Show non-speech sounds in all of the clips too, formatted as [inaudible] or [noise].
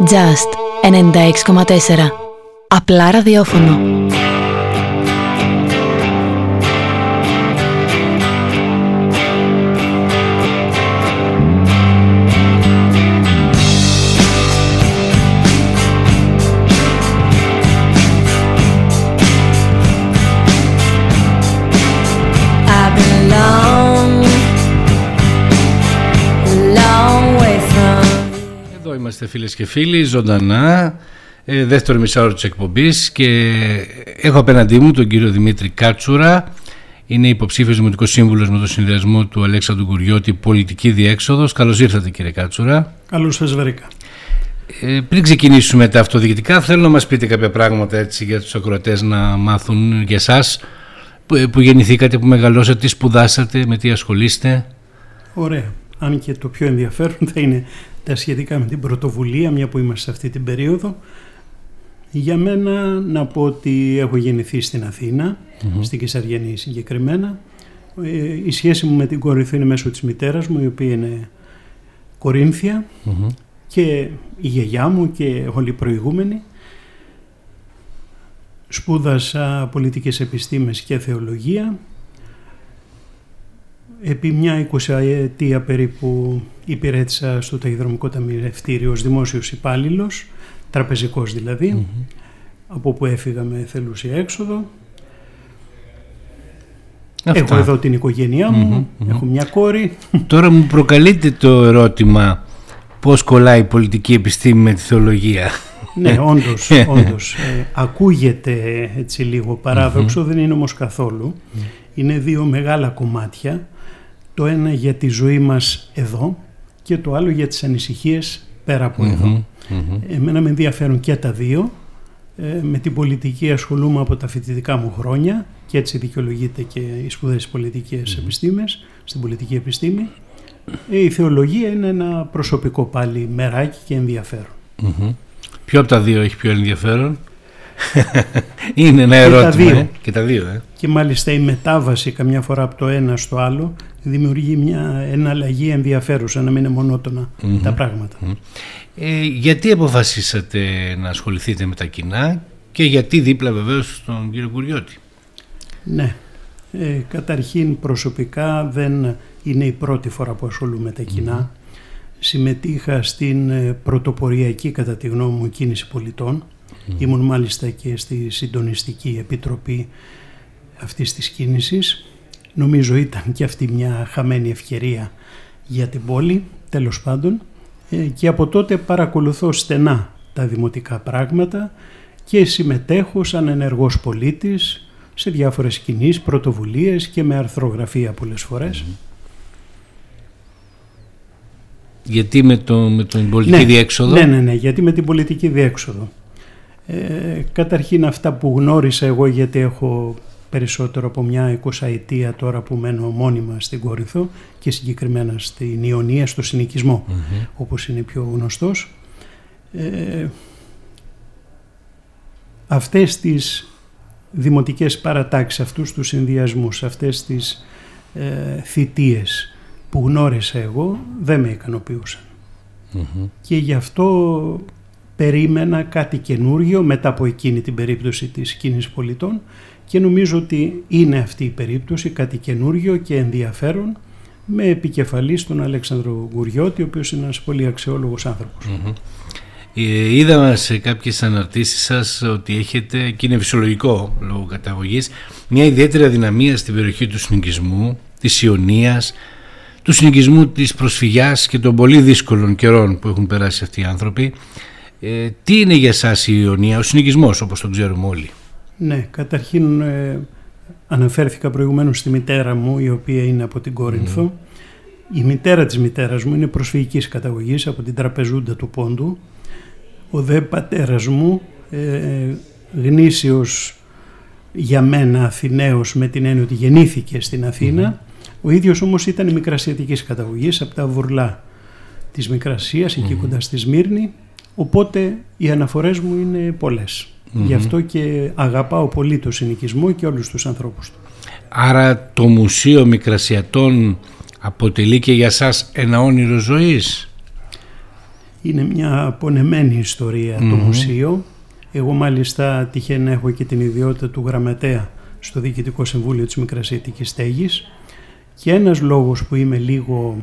Just 96,4 Απλά ραδιόφωνο φίλες και φίλοι, ζωντανά, ε, δεύτερο μισάωρο της εκπομπής και έχω απέναντί μου τον κύριο Δημήτρη Κάτσουρα, είναι υποψήφιος Δημοτικός Σύμβουλος με το συνδυασμό του Αλέξανδρου Κουριώτη, πολιτική διέξοδος. Καλώς ήρθατε κύριε Κάτσουρα. Καλώς σας βρήκα. Ε, πριν ξεκινήσουμε τα αυτοδιοικητικά, θέλω να μας πείτε κάποια πράγματα έτσι για τους ακροατές να μάθουν για εσάς που, ε, που γεννηθήκατε, που μεγαλώσατε, τι σπουδάσατε, με τι ασχολείστε. Ωραία. Αν και το πιο ενδιαφέρον θα είναι τα σχετικά με την πρωτοβουλία, μια που είμαστε σε αυτή την περίοδο. Για μένα να πω ότι έχω γεννηθεί στην αθηνα στην Κεσαριανή συγκεκριμένα. Ε, η σχέση μου με την Κορινθό είναι μέσω της μητέρας μου, η οποία είναι Κορίνθια και η γιαγιά μου και όλοι οι προηγούμενοι. Σπούδασα πολιτικές επιστήμες και θεολογία. Επί μια εικοσαετία περίπου υπηρέτησα στο Ταχυδρομικό Ταμιευτήριο ως δημόσιος υπάλληλος, τραπεζικός δηλαδή, από που έφυγα με θελούσια έξοδο. Αυτά. Έχω εδώ την οικογένειά μου, έχω μια κόρη. Τώρα μου προκαλείται το ερώτημα πώς κολλάει η πολιτική επιστήμη με τη θεολογία. ναι, [laughs] όντως, όντως. Ε, ακούγεται έτσι λίγο παράδοξο, δεν είναι όμως καθόλου. Είναι δύο μεγάλα κομμάτια. Το ένα για τη ζωή μας εδώ και το άλλο για τις ανησυχίες πέρα από εδώ. Εμένα με ενδιαφέρουν και τα δύο. Ε, με την πολιτική ασχολούμαι από τα φοιτητικά μου χρόνια και έτσι δικαιολογείται και οι σπουδές στις πολιτικές επιστήμες, στην πολιτική επιστήμη. Ε, η θεολογία είναι ένα προσωπικό πάλι μεράκι και ενδιαφέρον. Μμμ. Ποιο από τα δύο έχει πιο ενδιαφέρον; [laughs] Είναι ένα τα ερώτημα. δύο. ε. Και τα δύο. Ε. Και μάλιστα η μετάβαση καμιά φορά από το ένα στο άλλο δημιουργεί μια εναλλαγή ενδιαφέρουσα, να μην είναι μονότονα τα πράγματα. Ε, γιατί αποφασίσατε να ασχοληθείτε με τα κοινά και γιατί δίπλα βεβαίως στον κύριο Κουριώτη; Ναι. Ε, καταρχήν προσωπικά δεν είναι η πρώτη φορά που ασχολούμαι με τα κοινά. Συμμετείχα στην ε, πρωτοποριακή κατά τη γνώμη μου κίνηση πολιτών. Ήμουν μάλιστα και στη συντονιστική επιτροπή αυτής της κίνησης. Νομίζω ήταν και αυτή μια χαμένη ευκαιρία για την πόλη, τέλος πάντων. Ε, και από τότε παρακολουθώ στενά τα δημοτικά πράγματα και συμμετέχω σαν ενεργός πολίτης σε διάφορες κινήσεις, πρωτοβουλίες και με αρθρογραφία πολλές φορές. Γιατί με, το, με την πολιτική διέξοδο; Ναι, ναι, ναι, γιατί με την πολιτική διέξοδο. Ε, καταρχήν αυτά που γνώρισα εγώ γιατί έχω περισσότερο από μια εικοσαετία τώρα που μένω μόνιμα στην Κόρινθο και συγκεκριμένα στην Ιωνία, στο συνοικισμό όπως είναι πιο γνωστός. Ε, αυτές τις δημοτικές παρατάξεις, αυτούς τους συνδυασμούς, αυτές τις ε, θητείες που γνώρισα εγώ δεν με ικανοποιούσαν. Και γι' αυτό περίμενα κάτι καινούριο μετά από εκείνη την περίπτωση της κίνησης πολιτών και νομίζω ότι είναι αυτή η περίπτωση κάτι καινούριο και ενδιαφέρον με επικεφαλής στον Αλέξανδρο Γκουριώτη, ο οποίος είναι ένας πολύ αξιόλογος άνθρωπος. Ε, είδα σε κάποιες αναρτήσεις σας ότι έχετε, και είναι φυσιολογικό λόγω καταγωγής, μια ιδιαίτερη αδυναμία στην περιοχή του συνοικισμού, της Ιωνίας, του συνοικισμού της προσφυγιάς και των πολύ δύσκολων καιρών που έχουν περάσει αυτοί οι άνθρωποι. Ε, τι είναι για σας η Ιωνία, ο συνοικισμός όπως τον ξέρουμε όλοι; Ναι, καταρχήν ε, αναφέρθηκα προηγουμένως στη μητέρα μου, η οποία είναι από την Κόρινθο. Η μητέρα της μητέρας μου είναι προσφυγικής καταγωγής από την τραπεζούντα του Πόντου. Ο δε πατέρας μου, ε, γνήσιος για μένα Αθηναίος με την έννοια ότι γεννήθηκε στην αθηνα Ο ίδιος όμως ήταν μικρασιατικής καταγωγής από τα Βουρλά της Μικρασίας, εκεί κοντά στη Σμύρνη. Οπότε οι αναφορές μου είναι πολλές. Γι' αυτό και αγαπάω πολύ το συνοικισμό και όλους τους ανθρώπους του. Άρα το Μουσείο Μικρασιατών αποτελεί και για σας ένα όνειρο ζωής; Είναι μια πονεμένη ιστορία το Μμμ. μουσείο. Εγώ μάλιστα τυχαίνει να έχω και την ιδιότητα του γραμματέα στο Διοικητικό Συμβούλιο της Μικρασιατικής Στέγης και ένας λόγος που είμαι λίγο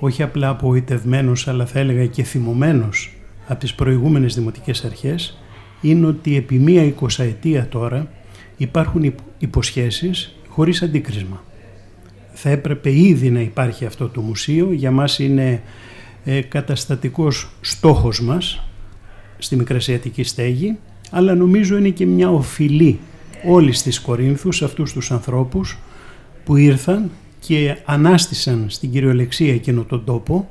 όχι απλά απογοητευμένος αλλά θα έλεγα και θυμωμένος από τις προηγούμενες δημοτικές αρχές είναι ότι επί μία εικοσαετία τώρα υπάρχουν υπ- υποσχέσεις χωρίς αντίκρισμα. Θα έπρεπε ήδη να υπάρχει αυτό το μουσείο. Για μας είναι ε, καταστατικός στόχος μας στη Μικρασιατική Στέγη, αλλά νομίζω είναι και μια οφειλή όλης της Κορίνθους σε αυτούς τους ανθρώπους που ήρθαν και ανάστησαν στην κυριολεξία εκείνο τον τόπο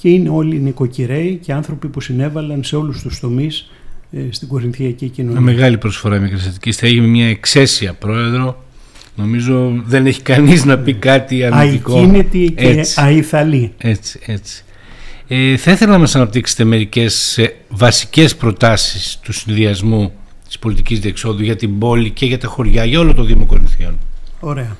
και είναι όλοι νοικοκυρέοι και άνθρωποι που συνέβαλαν σε όλους τους τομείς ε, στην Κορινθιακή κοινωνία. Μια μεγάλη προσφορά η Μικρασιατική Στέγη με μια εξαίσια πρόεδρο. Νομίζω δεν έχει κανείς να πει κάτι αρνητικό. Αικίνητη και Έτσι. αϊθαλή. Έτσι, έτσι. Ε, θα ήθελα να μας αναπτύξετε μερικές ε, βασικές προτάσεις του συνδυασμού της πολιτικής διεξόδου για την πόλη και για τα χωριά, για όλο το Δήμο Κορινθιών. Ωραία.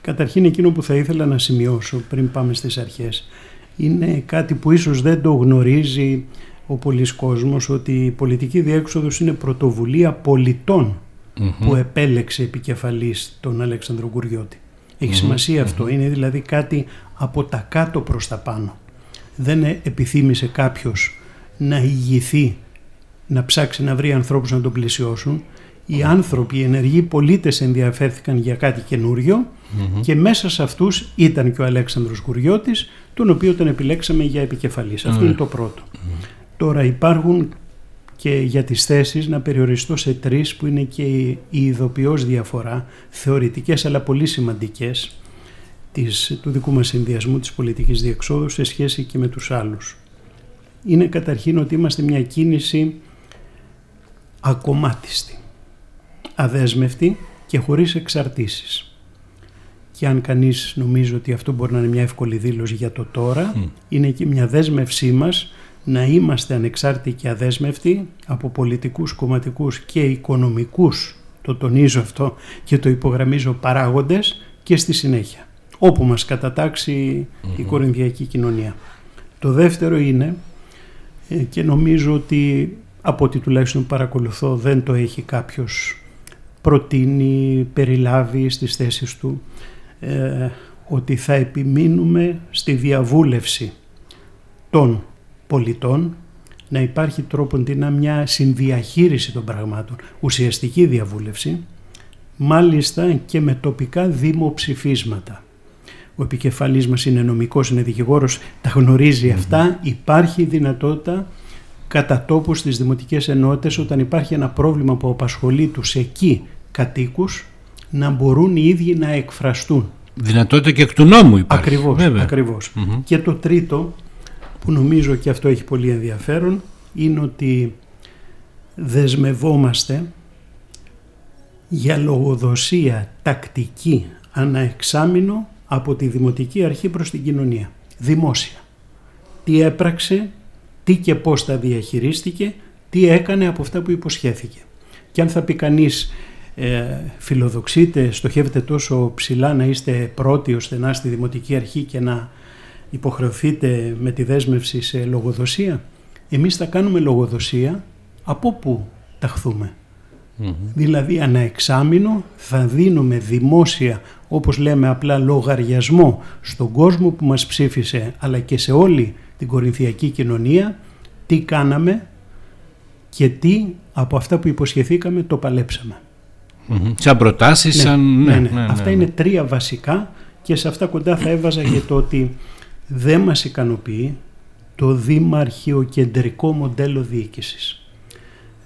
Καταρχήν εκείνο που θα ήθελα να σημειώσω πριν πάμε στις αρχές είναι κάτι που ίσως δεν το γνωρίζει ο πολλής κόσμος ότι η πολιτική διέξοδος είναι πρωτοβουλία πολιτών που επέλεξε επικεφαλής τον Αλέξανδρο Κουριώτη. Έχει σημασία αυτό. Είναι δηλαδή κάτι από τα κάτω προς τα πάνω. Δεν ε- επιθύμησε κάποιος να ηγηθεί να ψάξει να βρει ανθρώπους να τον πλησιώσουν. Οι άνθρωποι, οι ενεργοί πολίτες ενδιαφέρθηκαν για κάτι καινούριο και μέσα σε αυτούς ήταν και ο Αλέξανδρος Κουριώτης, τον οποίο τον επιλέξαμε για επικεφαλής. Αυτό είναι το πρώτο. Τώρα υπάρχουν και για τις θέσεις να περιοριστώ σε τρεις που είναι και η η ειδοποιώς διαφορά, θεωρητικές αλλά πολύ σημαντικές της, του δικού μας συνδυασμού της πολιτικής διεξόδου σε σχέση και με τους άλλους. Είναι καταρχήν ότι είμαστε μια κίνηση ακομάτιστη, αδέσμευτη και χωρίς εξαρτήσεις. Και αν κανείς νομίζει ότι αυτό μπορεί να είναι μια εύκολη δήλωση για το τώρα, είναι και μια δέσμευσή μας να είμαστε ανεξάρτητοι και αδέσμευτοι από πολιτικούς, κομματικούς και οικονομικούς, το τονίζω αυτό και το υπογραμμίζω παράγοντες και στη συνέχεια, όπου μας κατατάξει η κορινθιακή κοινωνία. Το δεύτερο είναι, ε, και νομίζω ότι από ό,τι τουλάχιστον παρακολουθώ δεν το έχει κάποιος προτείνει, περιλάβει στις θέσεις του, ε, ότι θα επιμείνουμε στη διαβούλευση των πολιτών να υπάρχει τρόπον την μια συνδιαχείριση των πραγμάτων, ουσιαστική διαβούλευση, μάλιστα και με τοπικά δημοψηφίσματα. Ο επικεφαλής μας είναι νομικός, είναι δικηγόρος, τα γνωρίζει αυτά. Υπάρχει δυνατότητα κατά τόπους στις δημοτικές ενότητες όταν υπάρχει ένα πρόβλημα που απασχολεί τους εκεί κατοίκους να μπορούν οι ίδιοι να εκφραστούν. Δυνατότητα και εκ του νόμου υπάρχει. Ακριβώς, βέβαια. ακριβώς. Μμμ. Και το τρίτο που νομίζω και αυτό έχει πολύ ενδιαφέρον είναι ότι δεσμευόμαστε για λογοδοσία τακτική αναεξάμεινο από τη Δημοτική Αρχή προς την κοινωνία. Δημόσια. Τι έπραξε, τι και πώς τα διαχειρίστηκε, τι έκανε από αυτά που υποσχέθηκε. Και αν θα πει κανείς ε, φιλοδοξείτε, στοχεύετε τόσο ψηλά να είστε πρώτοι ώστε να είστε Δημοτική Αρχή και να υποχρεωθείτε με τη δέσμευση σε λογοδοσία. Εμείς θα κάνουμε λογοδοσία από πού ταχθούμε; Δηλαδή ανά εξάμηνο θα δίνουμε δημόσια, όπως λέμε απλά λογαριασμό στον κόσμο που μας ψήφισε αλλά και σε όλη την κορινθιακή κοινωνία τι κάναμε και τι από αυτά που υποσχεθήκαμε το παλέψαμε. Μμμ. Σαν προτάσεις, σαν... Ναι, ναι. Αυτά είναι τρία βασικά και σε αυτά κοντά θα έβαζα και το ότι δεν μας ικανοποιεί το δημαρχιοκεντρικό μοντέλο διοίκησης.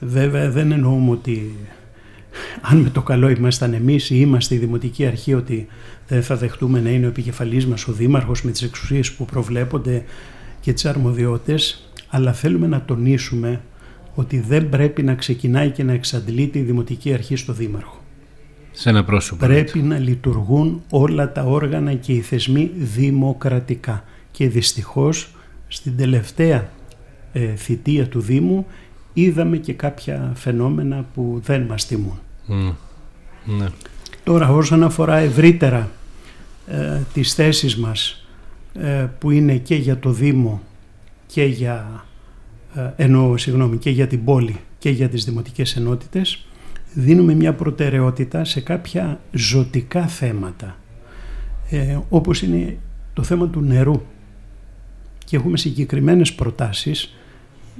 Βέβαια δεν εννοούμε ότι αν με το καλό ήμασταν εμείς ή είμαστε η Δημοτική Αρχή ότι δεν θα δεχτούμε να είναι ο επικεφαλής μας ο Δήμαρχος με τις εξουσίες που προβλέπονται και τις αρμοδιότητες αλλά θέλουμε να τονίσουμε ότι δεν πρέπει να ξεκινάει και να εξαντλείται η Δημοτική Αρχή στο Δήμαρχο. Σε ένα πρόσωπο. Πρέπει να λειτουργούν όλα τα όργανα και οι θεσμοί δημοκρατικά. Και δυστυχώς στην τελευταία ε, θητεία του Δήμου είδαμε και κάποια φαινόμενα που δεν μας τιμούν. Μμ. Ναι. Τώρα όσον αφορά ευρύτερα ε, τις θέσεις μας ε, που είναι και για το Δήμο και για ε, εννοώ συγγνώμη, και για την πόλη και για τις δημοτικές ενότητες, δίνουμε μια προτεραιότητα σε κάποια ζωτικά θέματα, ε, όπως είναι το θέμα του νερού. Και έχουμε συγκεκριμένες προτάσεις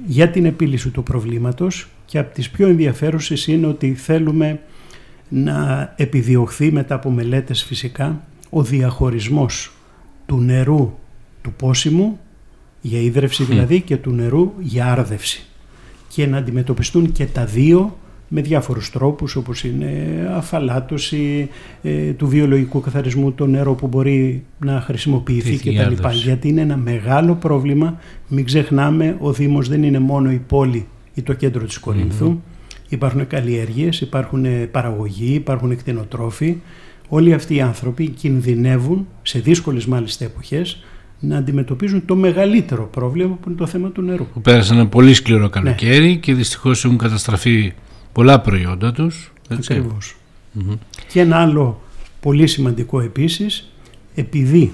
για την επίλυση του προβλήματος και από τις πιο ενδιαφέρουσες είναι ότι θέλουμε να επιδιωχθεί μετά από μελέτες φυσικά ο διαχωρισμός του νερού του πόσιμου για ίδρυυση δηλαδή και του νερού για άρδευση και να αντιμετωπιστούν και τα δύο με διάφορους τρόπους όπως είναι αφαλάτωση ε, του βιολογικού καθαρισμού το νερό που μπορεί να χρησιμοποιηθεί και τα λοιπά. Γιατί είναι ένα μεγάλο πρόβλημα. Μην ξεχνάμε ο Δήμος δεν είναι μόνο η πόλη ή το κέντρο της κορινθου Υπάρχουν καλλιέργειες, υπάρχουν παραγωγοί, υπάρχουν εκτενοτρόφοι. Όλοι αυτοί οι άνθρωποι κινδυνεύουν σε δύσκολες μάλιστα εποχές να αντιμετωπίζουν το μεγαλύτερο πρόβλημα που είναι το θέμα του νερού. Που πέρασαν ένα πολύ σκληρό καλοκαίρι ναι. και δυστυχώς έχουν καταστραφεί πολλά προϊόντα τους. ακριβως Και ένα άλλο πολύ σημαντικό επίσης, επειδή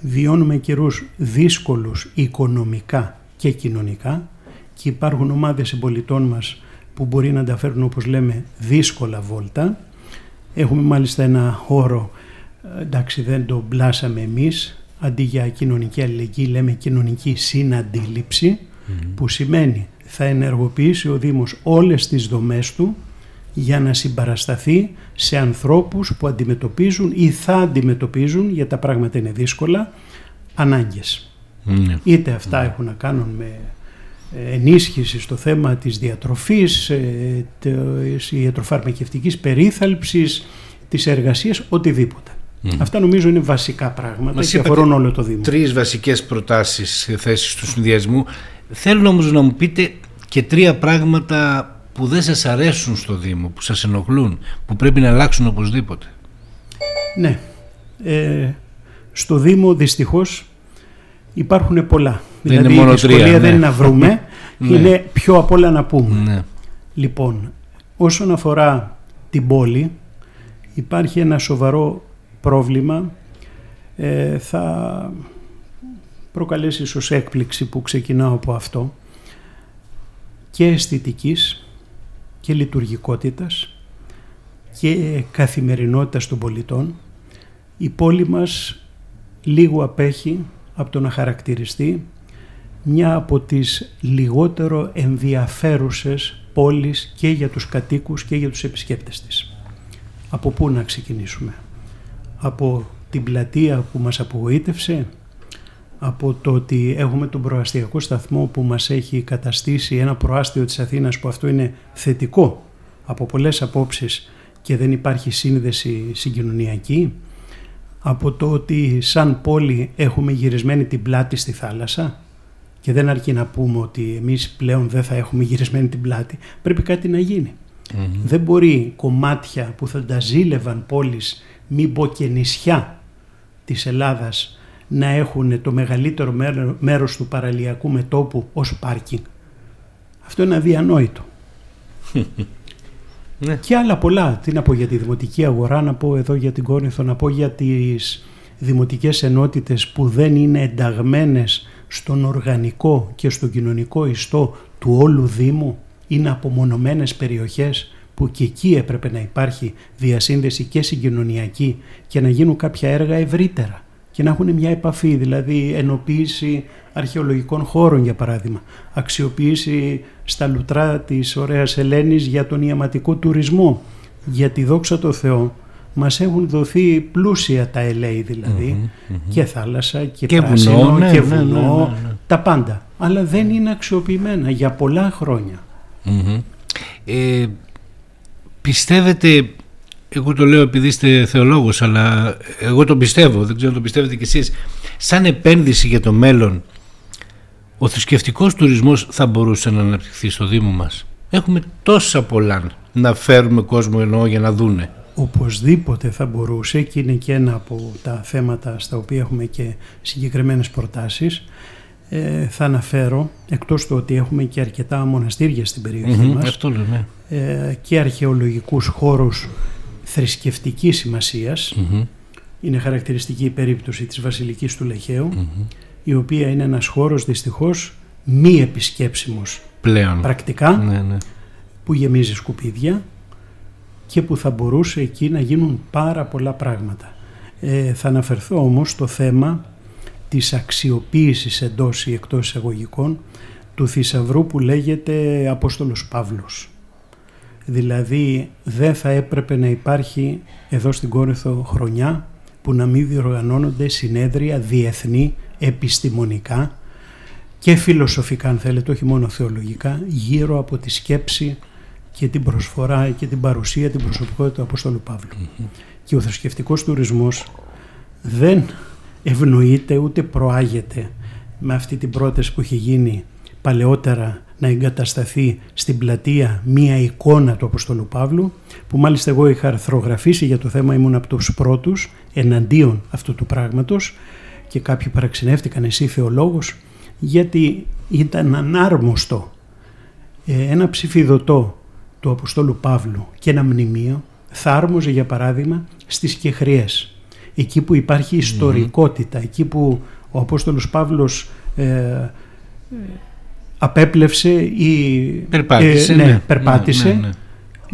βιώνουμε καιρούς δύσκολους οικονομικά και κοινωνικά και υπάρχουν ομάδες συμπολιτών μας που μπορεί να τα φέρουν όπως λέμε δύσκολα βόλτα. Έχουμε μάλιστα ένα όρο, εντάξει δεν το μπλάσαμε εμείς, αντί για κοινωνική αλληλεγγύη λέμε κοινωνική που σημαίνει θα ενεργοποιήσει ο Δήμος όλες τις δομές του για να συμπαρασταθεί σε ανθρώπους που αντιμετωπίζουν ή θα αντιμετωπίζουν, γιατί τα πράγματα είναι δύσκολα, ανάγκες. Ναι. Είτε αυτά έχουν να κάνουν με ε, ενίσχυση στο θέμα της διατροφής, ε, της ιατροφαρμακευτικής περίθαλψης, της εργασίας, οτιδήποτε. Αυτά νομίζω είναι βασικά πράγματα Μας και αφορούν όλο το Δήμο. Τρεις βασικές προτάσεις θέσεις του συνδυασμού. Θέλω όμως να μου πείτε και τρία πράγματα που δεν σας αρέσουν στο Δήμο, που σας ενοχλούν, που πρέπει να αλλάξουν οπωσδήποτε. Ναι. Ε, στο Δήμο δυστυχώς υπάρχουν πολλά. Δεν δηλαδή είναι η δυσκολία δεν ναι. είναι να βρούμε, [laughs] ναι. είναι πιο απ' όλα να πούμε. Ναι. Λοιπόν, όσον αφορά την πόλη, υπάρχει ένα σοβαρό πρόβλημα. Ε, θα προκαλέσει ίσως έκπληξη που ξεκινάω από αυτό και αισθητικής και λειτουργικότητας και καθημερινότητας των πολιτών η πόλη μας λίγο απέχει από το να χαρακτηριστεί μια από τις λιγότερο ενδιαφέρουσες πόλεις και για τους κατοίκους και για τους επισκέπτες της. Από πού να ξεκινήσουμε; Από την πλατεία που μας απογοήτευσε, από το ότι έχουμε τον προαστιακό σταθμό που μας έχει καταστήσει ένα προάστιο της Αθήνας που αυτό είναι θετικό από πολλές απόψεις και δεν υπάρχει σύνδεση συγκοινωνιακή, από το ότι σαν πόλη έχουμε γυρισμένη την πλάτη στη θάλασσα και δεν αρκεί να πούμε ότι εμείς πλέον δεν θα έχουμε γυρισμένη την πλάτη, πρέπει κάτι να γίνει. Δεν μπορεί κομμάτια που θα τα ζήλευαν πόλεις, μη πω και νησιά της Ελλάδας να έχουν το μεγαλύτερο μέρος του παραλιακού μετόπου ως πάρκινγκ. Αυτό είναι αδιανόητο. [laughs] ναι. Και άλλα πολλά. Τι να πω για τη δημοτική αγορά, να πω εδώ για την Κόρινθο, να πω για τις δημοτικές ενότητες που δεν είναι ενταγμένες στον οργανικό και στον κοινωνικό ιστό του όλου Δήμου. Είναι απομονωμένες περιοχές που και εκεί έπρεπε να υπάρχει διασύνδεση και συγκοινωνιακή και να γίνουν κάποια έργα ευρύτερα και να έχουν μια επαφή, δηλαδή ενοποίηση αρχαιολογικών χώρων για παράδειγμα, αξιοποίηση στα λουτρά της ωραίας Ελένης για τον ιαματικό τουρισμό, γιατί δόξα τω Θεώ μας έχουν δοθεί πλούσια τα ελέη δηλαδή. Και θάλασσα και, και πράσινο βουνό, ναι, και ναι, βουνό, ναι, τα πάντα, αλλά δεν είναι αξιοποιημένα για πολλά χρόνια. Ε, πιστεύετε εγώ το λέω επειδή είστε θεολόγος αλλά εγώ το πιστεύω, δεν ξέρω αν το πιστεύετε κι εσείς σαν επένδυση για το μέλλον ο θρησκευτικός τουρισμός θα μπορούσε να αναπτυχθεί στο Δήμο μας; Έχουμε τόσα πολλά να φέρουμε κόσμο ενώ για να δούνε. Οπωσδήποτε θα μπορούσε και είναι και ένα από τα θέματα στα οποία έχουμε και συγκεκριμένες προτάσεις ε, θα αναφέρω, εκτός του ότι έχουμε και αρκετά μοναστήρια στην περιοχή mm-hmm, μας αυτό λέμε. Ε, και αρχαιολογικούς χώρους θρησκευτικής Είναι χαρακτηριστική η περίπτωση της Βασιλικής του λεχαιου η οποία είναι ένας χώρος δυστυχώς μη επισκέψιμος Πλέον. πρακτικά Ναι, ναι. που γεμίζει σκουπίδια και που θα μπορούσε εκεί να γίνουν πάρα πολλά πράγματα. Ε, θα αναφερθώ όμως στο θέμα της αξιοποίησης εντός ή εκτός εισαγωγικών του θησαυρού που λέγεται Απόστολος Παύλος. Δηλαδή δεν θα έπρεπε να υπάρχει εδώ στην Κόρινθο χρονιά που να μην διοργανώνονται συνέδρια διεθνή επιστημονικά και φιλοσοφικά αν θέλετε, όχι μόνο θεολογικά, γύρω από τη σκέψη και την προσφορά και την παρουσία, την προσωπικότητα του Απόστολου Παύλου. Και ο θρησκευτικός τουρισμός δεν ευνοείται ούτε προάγεται με αυτή την πρόταση που έχει γίνει παλαιότερα να εγκατασταθεί στην πλατεία μία εικόνα του Αποστολού Παύλου που μάλιστα εγώ είχα αρθρογραφήσει για το θέμα ήμουν από τους πρώτους εναντίον αυτού του πράγματος και κάποιοι παραξενεύτηκαν εσύ θεολόγος γιατί ήταν ανάρμοστο ε, ένα ψηφιδωτό του Αποστόλου Παύλου και ένα μνημείο θα άρμοζε για παράδειγμα στις Κεχριές εκεί που υπάρχει ιστορικότητα εκεί που ο Απόστολος Παύλος ε, ε, απέπλευσε ή Περπάτησε. ε, ναι, ναι. περπάτησε. Ναι, ναι, ναι.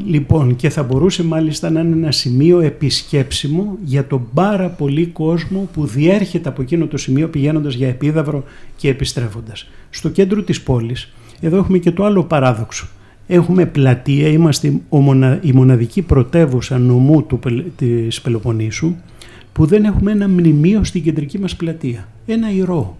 Λοιπόν, και θα μπορούσε μάλιστα να είναι ένα σημείο επισκέψιμο για τον πάρα πολύ κόσμο που διέρχεται από εκείνο το σημείο πηγαίνοντας για επίδαυρο και επιστρέφοντας. Στο κέντρο της πόλης, εδώ έχουμε και το άλλο παράδοξο. Έχουμε πλατεία, είμαστε ο μονα- η μοναδική πρωτεύουσα νομού του, Πελ- της Πελοποννήσου που δεν έχουμε ένα μνημείο στην κεντρική μας πλατεία. Ένα ηρώ.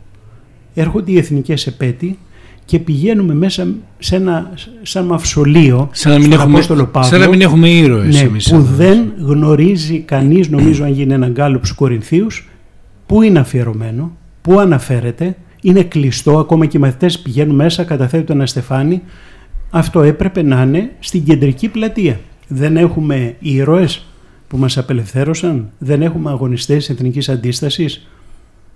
Έρχονται οι εθνικές επέτειοι και πηγαίνουμε μέσα σε ένα σαν μαυσολείο Σαν να μην στον έχουμε, Απόστολο Παύλο, σαν να μην έχουμε ήρωες ναι, εμείς που εδώ. δεν γνωρίζει κανείς, νομίζω αν γίνει ένα γκάλωπ στους Κορινθίους, πού είναι αφιερωμένο, πού αναφέρεται, είναι κλειστό, ακόμα και οι μαθητές πηγαίνουν μέσα, καταθέτουν ένα στεφάνι. Αυτό έπρεπε να είναι στην κεντρική πλατεία. Δεν έχουμε ήρωες που μας απελευθέρωσαν, δεν έχουμε αγωνιστές εθνικής αντίστασης;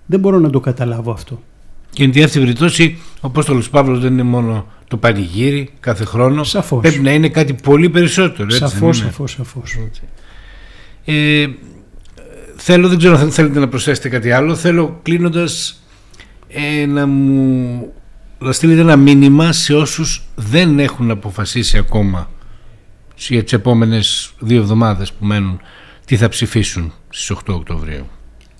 Δεν μπορώ να το καταλάβω αυτό. Και εν τη αυτή περιπτώσει, ο Απόστολος Παύλος δεν είναι μόνο το πανηγύρι κάθε χρόνο. Σαφώς. Πρέπει να είναι κάτι πολύ περισσότερο. Έτσι, Σαφώς, δεν είναι; σαφώς, σαφώς. Ε, θέλω, δεν ξέρω αν θέλετε να προσθέσετε κάτι άλλο. Θέλω κλείνοντας ε, να μου να στείλετε ένα μήνυμα σε όσους δεν έχουν αποφασίσει ακόμα για τις επόμενες δύο εβδομάδες που μένουν τι θα ψηφίσουν στις 8 Οκτωβρίου.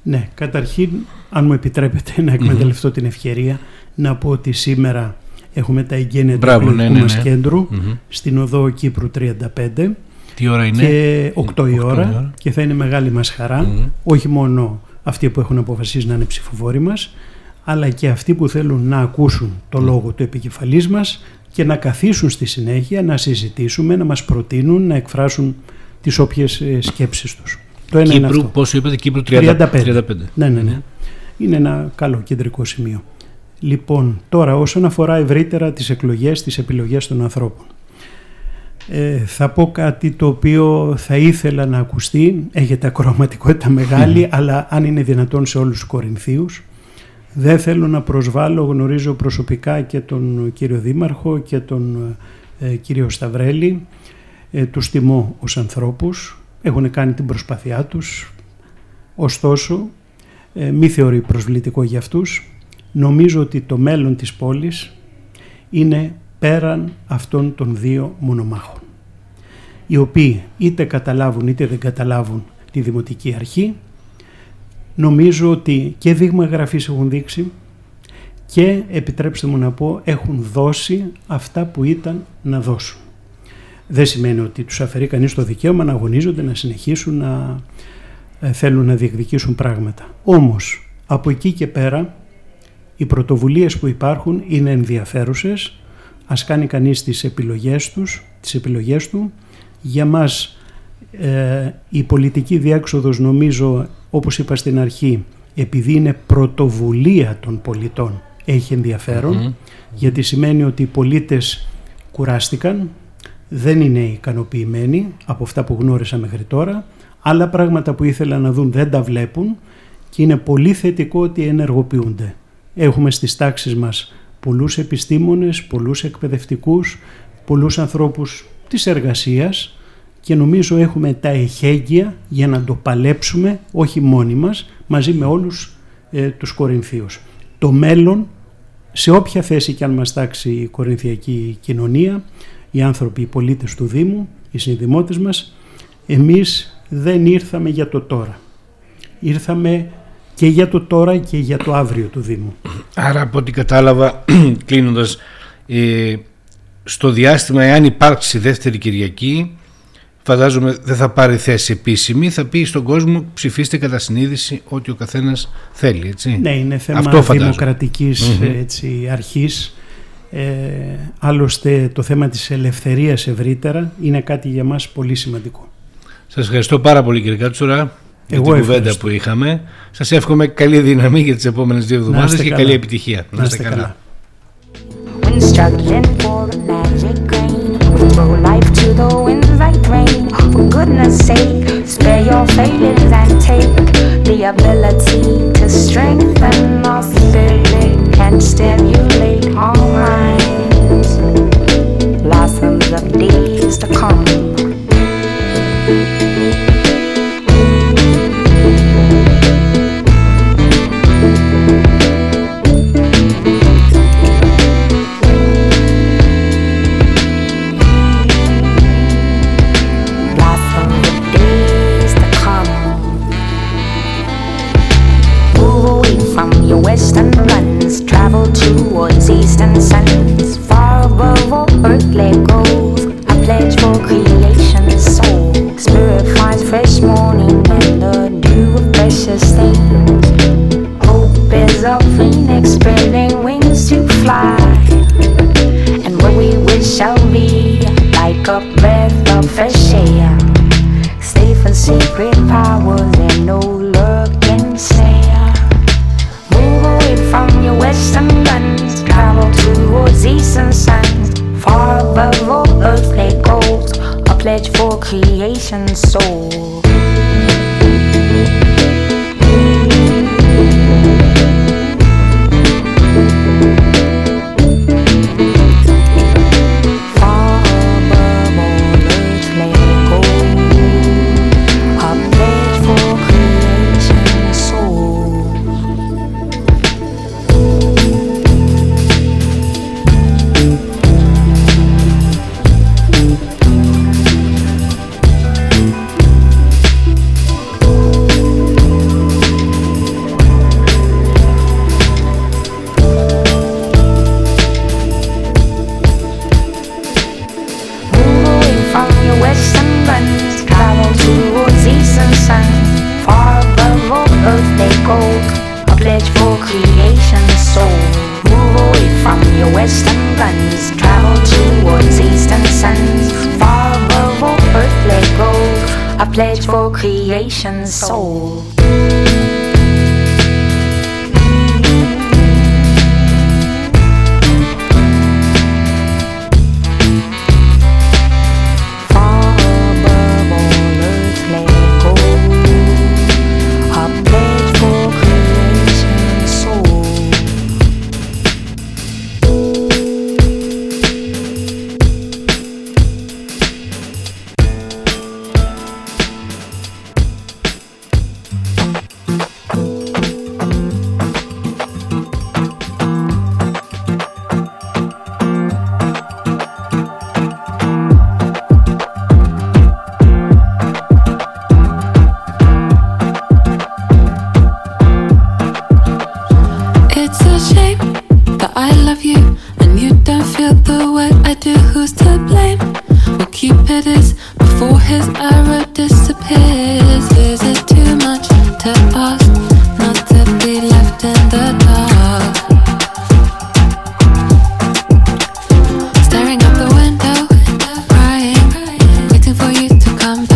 Ναι, καταρχήν, αν μου επιτρέπετε να εκμεταλλευτώ την ευκαιρία, να πω ότι σήμερα έχουμε τα εγγένεια του Μπράβο, ναι, εκλογικού ναι, μας ναι. κέντρου Μμμ. στην οδό Κύπρου 35 Τι ώρα είναι; και 8 η 8 η ώρα ώρα. και θα είναι μεγάλη μας χαρά, Μμμ. όχι μόνο αυτοί που έχουν αποφασίσει να είναι ψηφοφόροι μας, αλλά και αυτοί που θέλουν να ακούσουν το λόγο του επικεφαλής μας και να καθίσουν στη συνέχεια, να συζητήσουμε, να μας προτείνουν, να εκφράσουν τις όποιες ε, σκέψεις τους. Το ένα είναι Κύπρου, αυτό. πόσο είπατε, Κύπρου 30, 35. 35. Ναι, ναι, ναι. Είναι ένα καλό κεντρικό σημείο. Λοιπόν, τώρα όσον αφορά ευρύτερα τις εκλογές, τις επιλογές των ανθρώπων. Ε, θα πω κάτι το οποίο θα ήθελα να ακουστεί, έχετε ακροματικότητα μεγάλη, αλλά αν είναι δυνατόν σε όλους τους Κορινθίους. Δεν θέλω να προσβάλλω, γνωρίζω προσωπικά και τον κύριο Δήμαρχο και τον ε, κύριο Σταυρέλη. Ε, τους τιμώ ως ανθρώπους, έχουν κάνει την προσπάθειά τους, ωστόσο ε, μη θεωρεί προσβλητικό για αυτούς. Νομίζω ότι το μέλλον της πόλης είναι πέραν αυτών των δύο μονομάχων οι οποίοι είτε καταλάβουν είτε δεν καταλάβουν τη Δημοτική Αρχή νομίζω ότι και δείγμα γραφής έχουν δείξει και επιτρέψτε μου να πω έχουν δώσει αυτά που ήταν να δώσουν. Δεν σημαίνει ότι τους αφαιρεί κανείς το δικαίωμα να αγωνίζονται, να συνεχίσουν να ε, θέλουν να διεκδικήσουν πράγματα. Όμως, από εκεί και πέρα, οι πρωτοβουλίες που υπάρχουν είναι ενδιαφέρουσες. Ας κάνει κανείς τις επιλογές, τους, τις επιλογές του. Για μας ε, η πολιτική διέξοδος νομίζω, όπως είπα στην αρχή, επειδή είναι πρωτοβουλία των πολιτών, έχει ενδιαφέρον, Μμμ. γιατί σημαίνει ότι οι πολίτες κουράστηκαν, δεν είναι ικανοποιημένοι από αυτά που γνώρισαν μέχρι τώρα, άλλα πράγματα που ήθελαν να δουν δεν τα βλέπουν και είναι πολύ θετικό ότι ενεργοποιούνται. Έχουμε στις τάξεις μας πολλούς επιστήμονες, πολλούς εκπαιδευτικούς, πολλούς ανθρώπους της εργασίας και νομίζω έχουμε τα εχέγγυα για να το παλέψουμε όχι μόνοι μας, μαζί με όλους ε, τους Κορινθίους. Το μέλλον σε όποια θέση και αν μας τάξει η κορινθιακή κοινωνία, οι άνθρωποι, οι πολίτες του Δήμου, οι συνδημότες μας, εμείς δεν ήρθαμε για το τώρα. Ήρθαμε και για το τώρα και για το αύριο του Δήμου. Άρα από ό,τι κατάλαβα [clears throat] κλείνοντας ε, στο διάστημα εάν υπάρξει δεύτερη Κυριακή φαντάζομαι δεν θα πάρει θέση επίσημη θα πει στον κόσμο ψηφίστε κατά συνείδηση ότι ο καθένας θέλει έτσι. Ναι είναι θέμα Αυτό δημοκρατικής έτσι, αρχής ε, άλλωστε το θέμα της ελευθερίας ευρύτερα είναι κάτι για μας πολύ σημαντικό. Σας ευχαριστώ πάρα πολύ κύριε Κάτσουρα για την κουβέντα που είχαμε. Σας εύχομαι καλή δύναμη για τις επόμενες δύο εβδομάδες και καλή επιτυχία. Να είστε καλά. When struggling for a magic grain, throw life to the winds like rain. For goodness sake, spare your failings and take the ability to strengthen our civic and stimulate our minds. Blossoms of days to come. Pledge for creation's soul. Pledge for creation's soul.